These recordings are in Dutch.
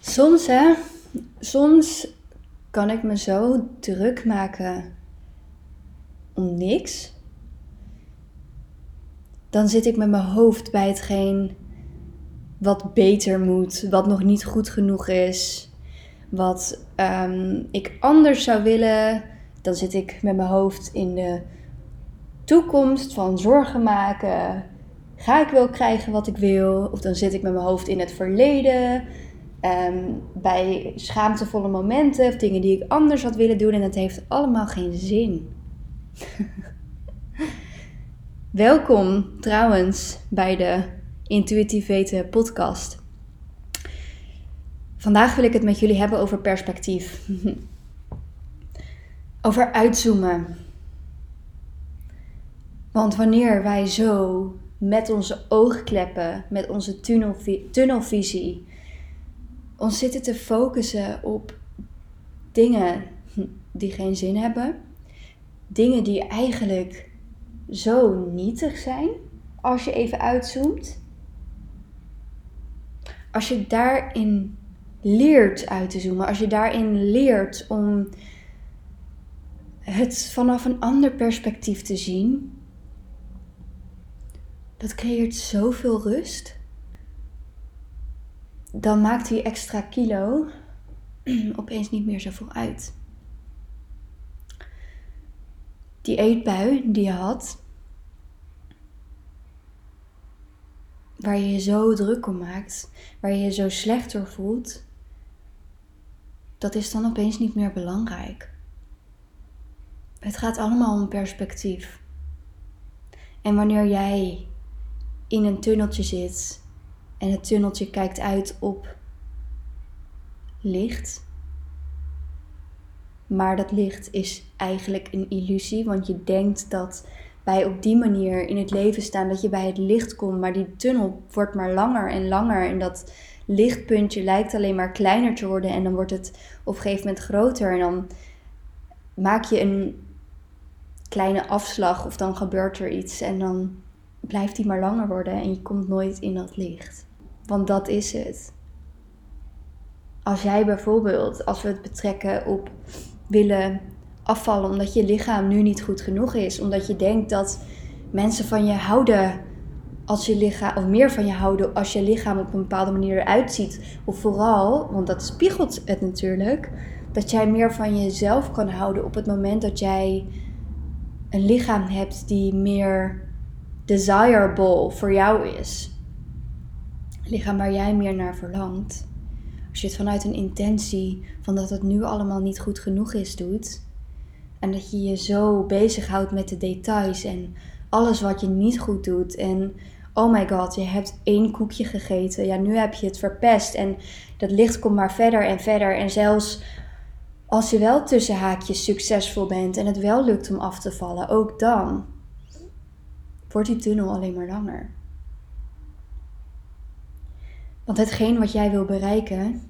Soms hè, soms kan ik me zo druk maken om niks. Dan zit ik met mijn hoofd bij hetgeen wat beter moet, wat nog niet goed genoeg is, wat ehm, ik anders zou willen. Dan zit ik met mijn hoofd in de toekomst van zorgen maken. Ga ik wel krijgen wat ik wil? Of dan zit ik met mijn hoofd in het verleden. ehm, bij schaamtevolle momenten of dingen die ik anders had willen doen. En het heeft allemaal geen zin. Welkom trouwens bij de Intuïtief Weten podcast. Vandaag wil ik het met jullie hebben over perspectief. over uitzoomen. Want wanneer wij zo met onze oogkleppen, met onze tunnelvi- tunnelvisie, ons zitten te focussen op dingen die geen zin hebben, dingen die eigenlijk zo nietig zijn, als je even uitzoomt. Als je daarin leert uit te zoomen, als je daarin leert om het vanaf een ander perspectief te zien, dat creëert zoveel rust. Dan maakt die extra kilo opeens niet meer zoveel uit. Die eetbui die je had, waar je je zo druk om maakt, waar je je zo slecht voelt, dat is dan opeens niet meer belangrijk. Het gaat allemaal om perspectief. En wanneer jij in een tunneltje zit en het tunneltje kijkt uit op licht, maar dat licht is eigenlijk een illusie, want je denkt dat wij op die manier in het leven staan, dat je bij het licht komt, maar die tunnel wordt maar langer en langer en dat lichtpuntje lijkt alleen maar kleiner te worden en dan wordt het op een gegeven moment groter en dan maak je een kleine afslag of dan gebeurt er iets en dan blijft die maar langer worden en je komt nooit in dat licht. Want dat is het. Als jij bijvoorbeeld, als we het betrekken op willen afvallen omdat je lichaam nu niet goed genoeg is, omdat je denkt dat mensen van je houden als je lichaam, of meer van je houden als je lichaam op een bepaalde manier eruit ziet, of vooral, want dat spiegelt het natuurlijk, dat jij meer van jezelf kan houden op het moment dat jij een lichaam hebt die meer desirable voor jou is. Een lichaam waar jij meer naar verlangt. Als je het vanuit een intentie van dat het nu allemaal niet goed genoeg is doet. En dat je je zo bezighoudt met de details en alles wat je niet goed doet. En oh my god, je hebt één koekje gegeten. Ja, nu heb je het verpest. En dat licht komt maar verder en verder. En zelfs als je wel tussen haakjes succesvol bent en het wel lukt om af te vallen, ook dan wordt die tunnel alleen maar langer. Want hetgeen wat jij wil bereiken,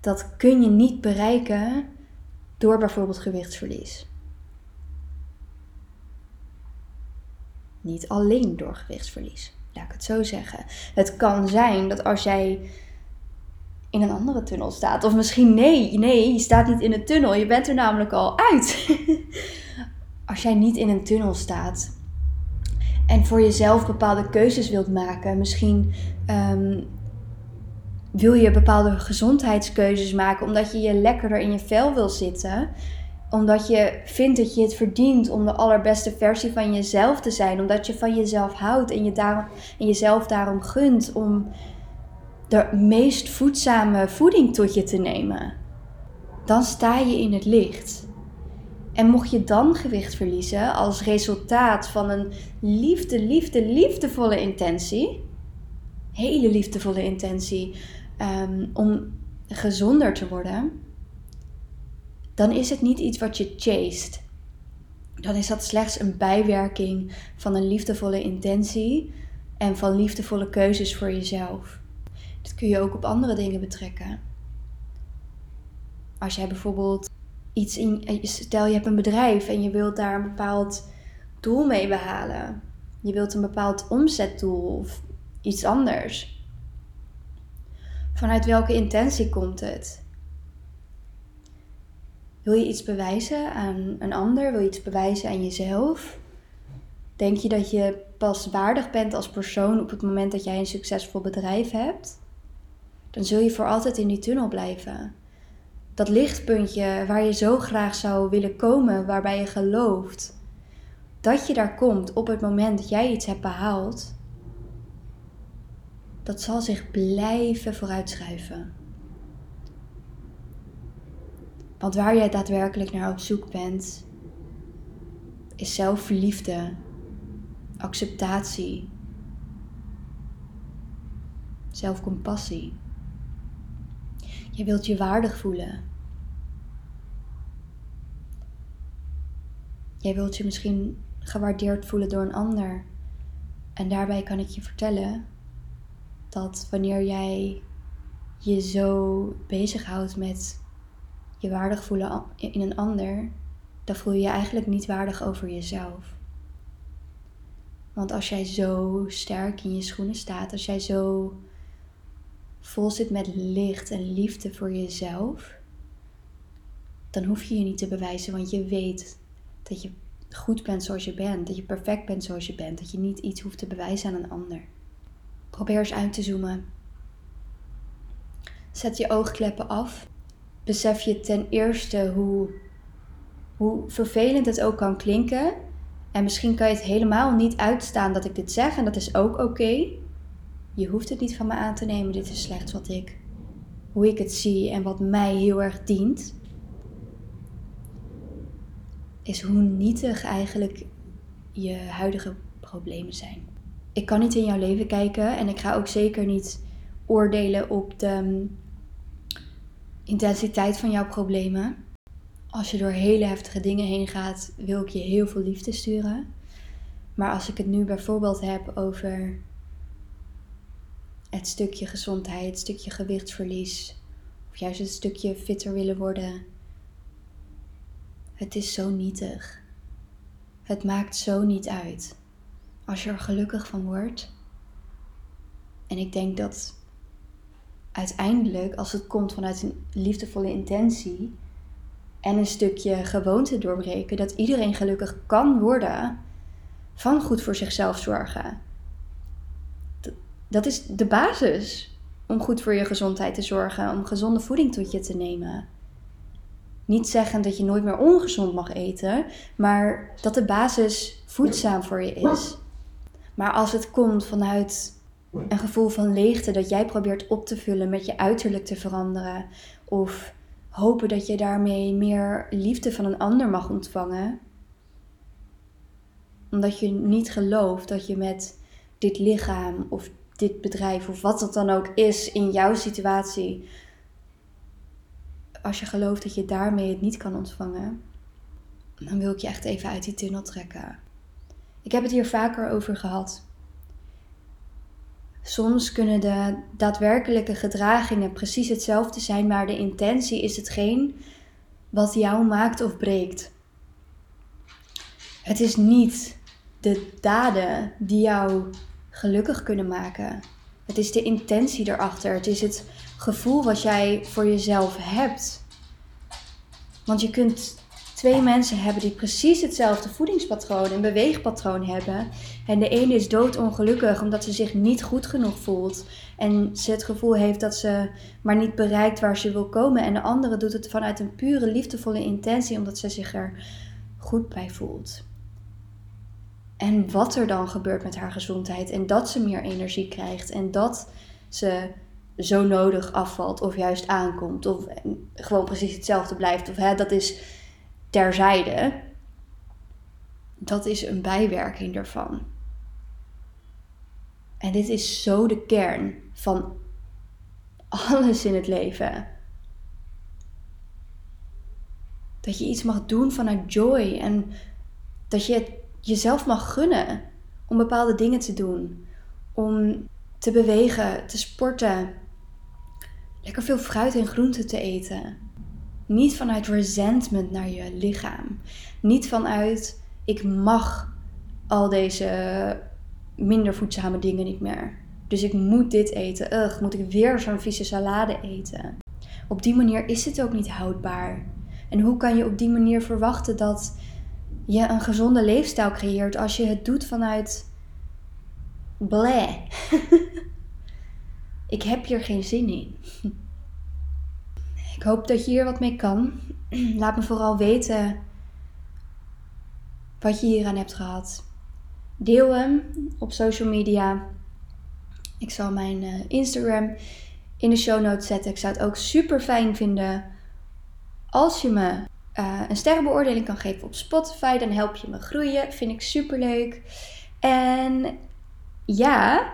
dat kun je niet bereiken door bijvoorbeeld gewichtsverlies. Niet alleen door gewichtsverlies, laat ik het zo zeggen. Het kan zijn dat als jij in een andere tunnel staat, of misschien nee, nee, je staat niet in een tunnel, je bent er namelijk al uit. als jij niet in een tunnel staat en voor jezelf bepaalde keuzes wilt maken, misschien ehm, wil je bepaalde gezondheidskeuzes maken omdat je je lekkerder in je vel wil zitten. Omdat je vindt dat je het verdient om de allerbeste versie van jezelf te zijn. Omdat je van jezelf houdt en, je daarom, en jezelf daarom gunt om de meest voedzame voeding tot je te nemen. Dan sta je in het licht. En mocht je dan gewicht verliezen als resultaat van een liefde, liefde, liefdevolle intentie, hele liefdevolle intentie ehm, om gezonder te worden, dan is het niet iets wat je chased. Dan is dat slechts een bijwerking van een liefdevolle intentie en van liefdevolle keuzes voor jezelf. Dit kun je ook op andere dingen betrekken. Als jij bijvoorbeeld iets in. Stel je hebt een bedrijf en je wilt daar een bepaald doel mee behalen. Je wilt een bepaald omzetdoel of iets anders. Vanuit welke intentie komt het? Wil je iets bewijzen aan een ander? Wil je iets bewijzen aan jezelf? Denk je dat je pas waardig bent als persoon op het moment dat jij een succesvol bedrijf hebt? Dan zul je voor altijd in die tunnel blijven. Dat lichtpuntje waar je zo graag zou willen komen, waarbij je gelooft dat je daar komt op het moment dat jij iets hebt behaald, dat zal zich blijven vooruitschuiven. Want waar jij daadwerkelijk naar op zoek bent, is zelfliefde, acceptatie, zelfcompassie. Je wilt je waardig voelen. Jij wilt je misschien gewaardeerd voelen door een ander. En daarbij kan ik je vertellen dat wanneer jij je zo bezighoudt met je waardig voelen in een ander, dan voel je je eigenlijk niet waardig over jezelf. Want als jij zo sterk in je schoenen staat, als jij zo vol zit met licht en liefde voor jezelf, dan hoef je je niet te bewijzen, want je weet dat je goed bent zoals je bent, dat je perfect bent zoals je bent, dat je niet iets hoeft te bewijzen aan een ander. Probeer eens uit te zoomen. Zet je oogkleppen af. Besef je ten eerste hoe, hoe vervelend het ook kan klinken. En misschien kan je het helemaal niet uitstaan dat ik dit zeg en dat is ook oké. Je hoeft het niet van me aan te nemen. Dit is slechts wat ik, hoe ik het zie en wat mij heel erg dient. Is hoe nietig eigenlijk je huidige problemen zijn. Ik kan niet in jouw leven kijken en ik ga ook zeker niet oordelen op de mm, intensiteit van jouw problemen. Als je door hele heftige dingen heen gaat, wil ik je heel veel liefde sturen. Maar als ik het nu bijvoorbeeld heb over het stukje gezondheid, het stukje gewichtsverlies, of juist het stukje fitter willen worden. Het is zo nietig. Het maakt zo niet uit. Als je er gelukkig van wordt. En ik denk dat uiteindelijk, als het komt vanuit een liefdevolle intentie en een stukje gewoonte doorbreken, dat iedereen gelukkig kan worden van goed voor zichzelf zorgen dat is de basis om goed voor je gezondheid te zorgen, om gezonde voeding tot je te nemen. Niet zeggen dat je nooit meer ongezond mag eten, maar dat de basis voedzaam voor je is. Maar als het komt vanuit een gevoel van leegte dat jij probeert op te vullen met je uiterlijk te veranderen, of hopen dat je daarmee meer liefde van een ander mag ontvangen, omdat je niet gelooft dat je met dit lichaam of dit bedrijf of wat het dan ook is in jouw situatie, als je gelooft dat je daarmee het niet kan ontvangen, dan wil ik je echt even uit die tunnel trekken. Ik heb het hier vaker over gehad. Soms kunnen de daadwerkelijke gedragingen precies hetzelfde zijn, maar de intentie is hetgeen wat jou maakt of breekt. Het is niet de daden die jou gelukkig kunnen maken. Het is de intentie erachter. Het is het gevoel wat jij voor jezelf hebt. Want je kunt twee mensen hebben die precies hetzelfde voedingspatroon en beweegpatroon hebben. En de ene is doodongelukkig omdat ze zich niet goed genoeg voelt. En ze het gevoel heeft dat ze maar niet bereikt waar ze wil komen. En de andere doet het vanuit een pure liefdevolle intentie omdat ze zich er goed bij voelt. En wat er dan gebeurt met haar gezondheid. En dat ze meer energie krijgt. En dat ze zo nodig afvalt of juist aankomt. Of gewoon precies hetzelfde blijft. Of hè, dat is terzijde. Dat is een bijwerking ervan. En dit is zo de kern van alles in het leven. Dat je iets mag doen vanuit joy en dat je het jezelf mag gunnen om bepaalde dingen te doen. Om te bewegen, te sporten, lekker veel fruit en groenten te eten. Niet vanuit resentment naar je lichaam. Niet vanuit ik mag al deze minder voedzame dingen niet meer. Dus ik moet dit eten. Ugh, moet ik weer zo'n vieze salade eten? Op die manier is het ook niet houdbaar. En hoe kan je op die manier verwachten dat je een gezonde leefstijl creëert als je het doet vanuit bleh? ik heb hier geen zin in. Ik hoop dat je hier wat mee kan. Laat me vooral weten wat je hier aan hebt gehad. Deel hem op social media. Ik zal mijn uh, Instagram in de show notes zetten. Ik zou het ook super fijn vinden als je me uh, een sterrenbeoordeling kan geven op Spotify. Dan help je me groeien. Vind ik super leuk. En ja,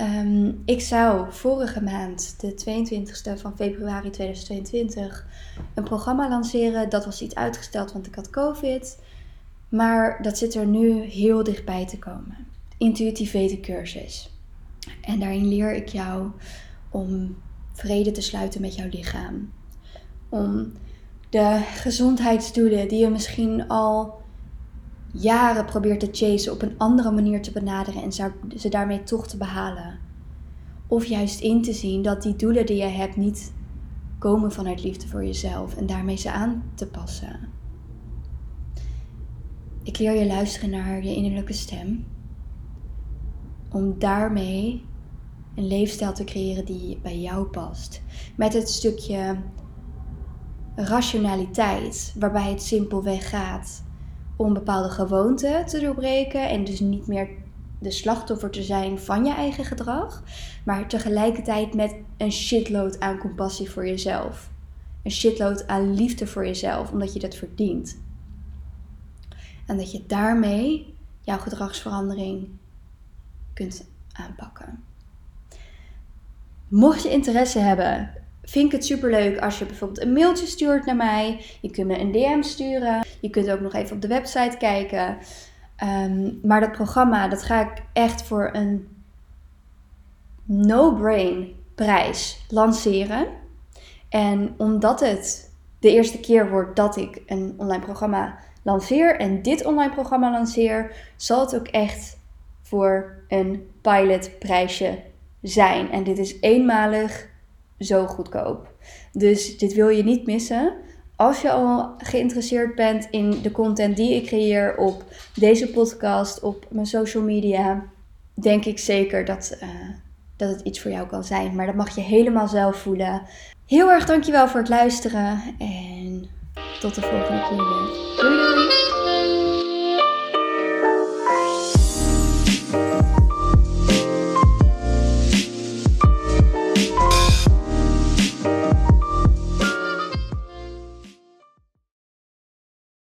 um, ik zou vorige maand, de 22e van februari 2022, een programma lanceren. Dat was iets uitgesteld, want ik had COVID. Maar dat zit er nu heel dichtbij te komen. Intuïtief weten cursus. En daarin leer ik jou om vrede te sluiten met jouw lichaam. Om de gezondheidsdoelen die je misschien al jaren probeert te chasen op een andere manier te benaderen en ze daarmee toch te behalen. Of juist in te zien dat die doelen die je hebt niet komen vanuit liefde voor jezelf en daarmee ze aan te passen. Ik leer je luisteren naar je innerlijke stem. Om daarmee een leefstijl te creëren die bij jou past. Met het stukje rationaliteit, waarbij het simpelweg gaat om bepaalde gewoonten te doorbreken en dus niet meer de slachtoffer te zijn van je eigen gedrag, maar tegelijkertijd met een shitload aan compassie voor jezelf. Een shitload aan liefde voor jezelf, omdat je dat verdient. En dat je daarmee jouw gedragsverandering kunt aanpakken. Mocht je interesse hebben, vind ik het superleuk als je bijvoorbeeld een mailtje stuurt naar mij. Je kunt me een DM sturen. Je kunt ook nog even op de website kijken. Um, maar dat programma, dat ga ik echt voor een no-brain prijs lanceren. En omdat het de eerste keer wordt dat ik een online programma lanceer en dit online programma lanceer, zal het ook echt voor een pilotprijsje zijn. En dit is eenmalig zo goedkoop. Dus dit wil je niet missen. Als je al geïnteresseerd bent in de content die ik creëer op deze podcast, op mijn social media, denk ik zeker dat, uh, dat het iets voor jou kan zijn. Maar dat mag je helemaal zelf voelen. Heel erg dankjewel voor het luisteren en tot de volgende keer doei!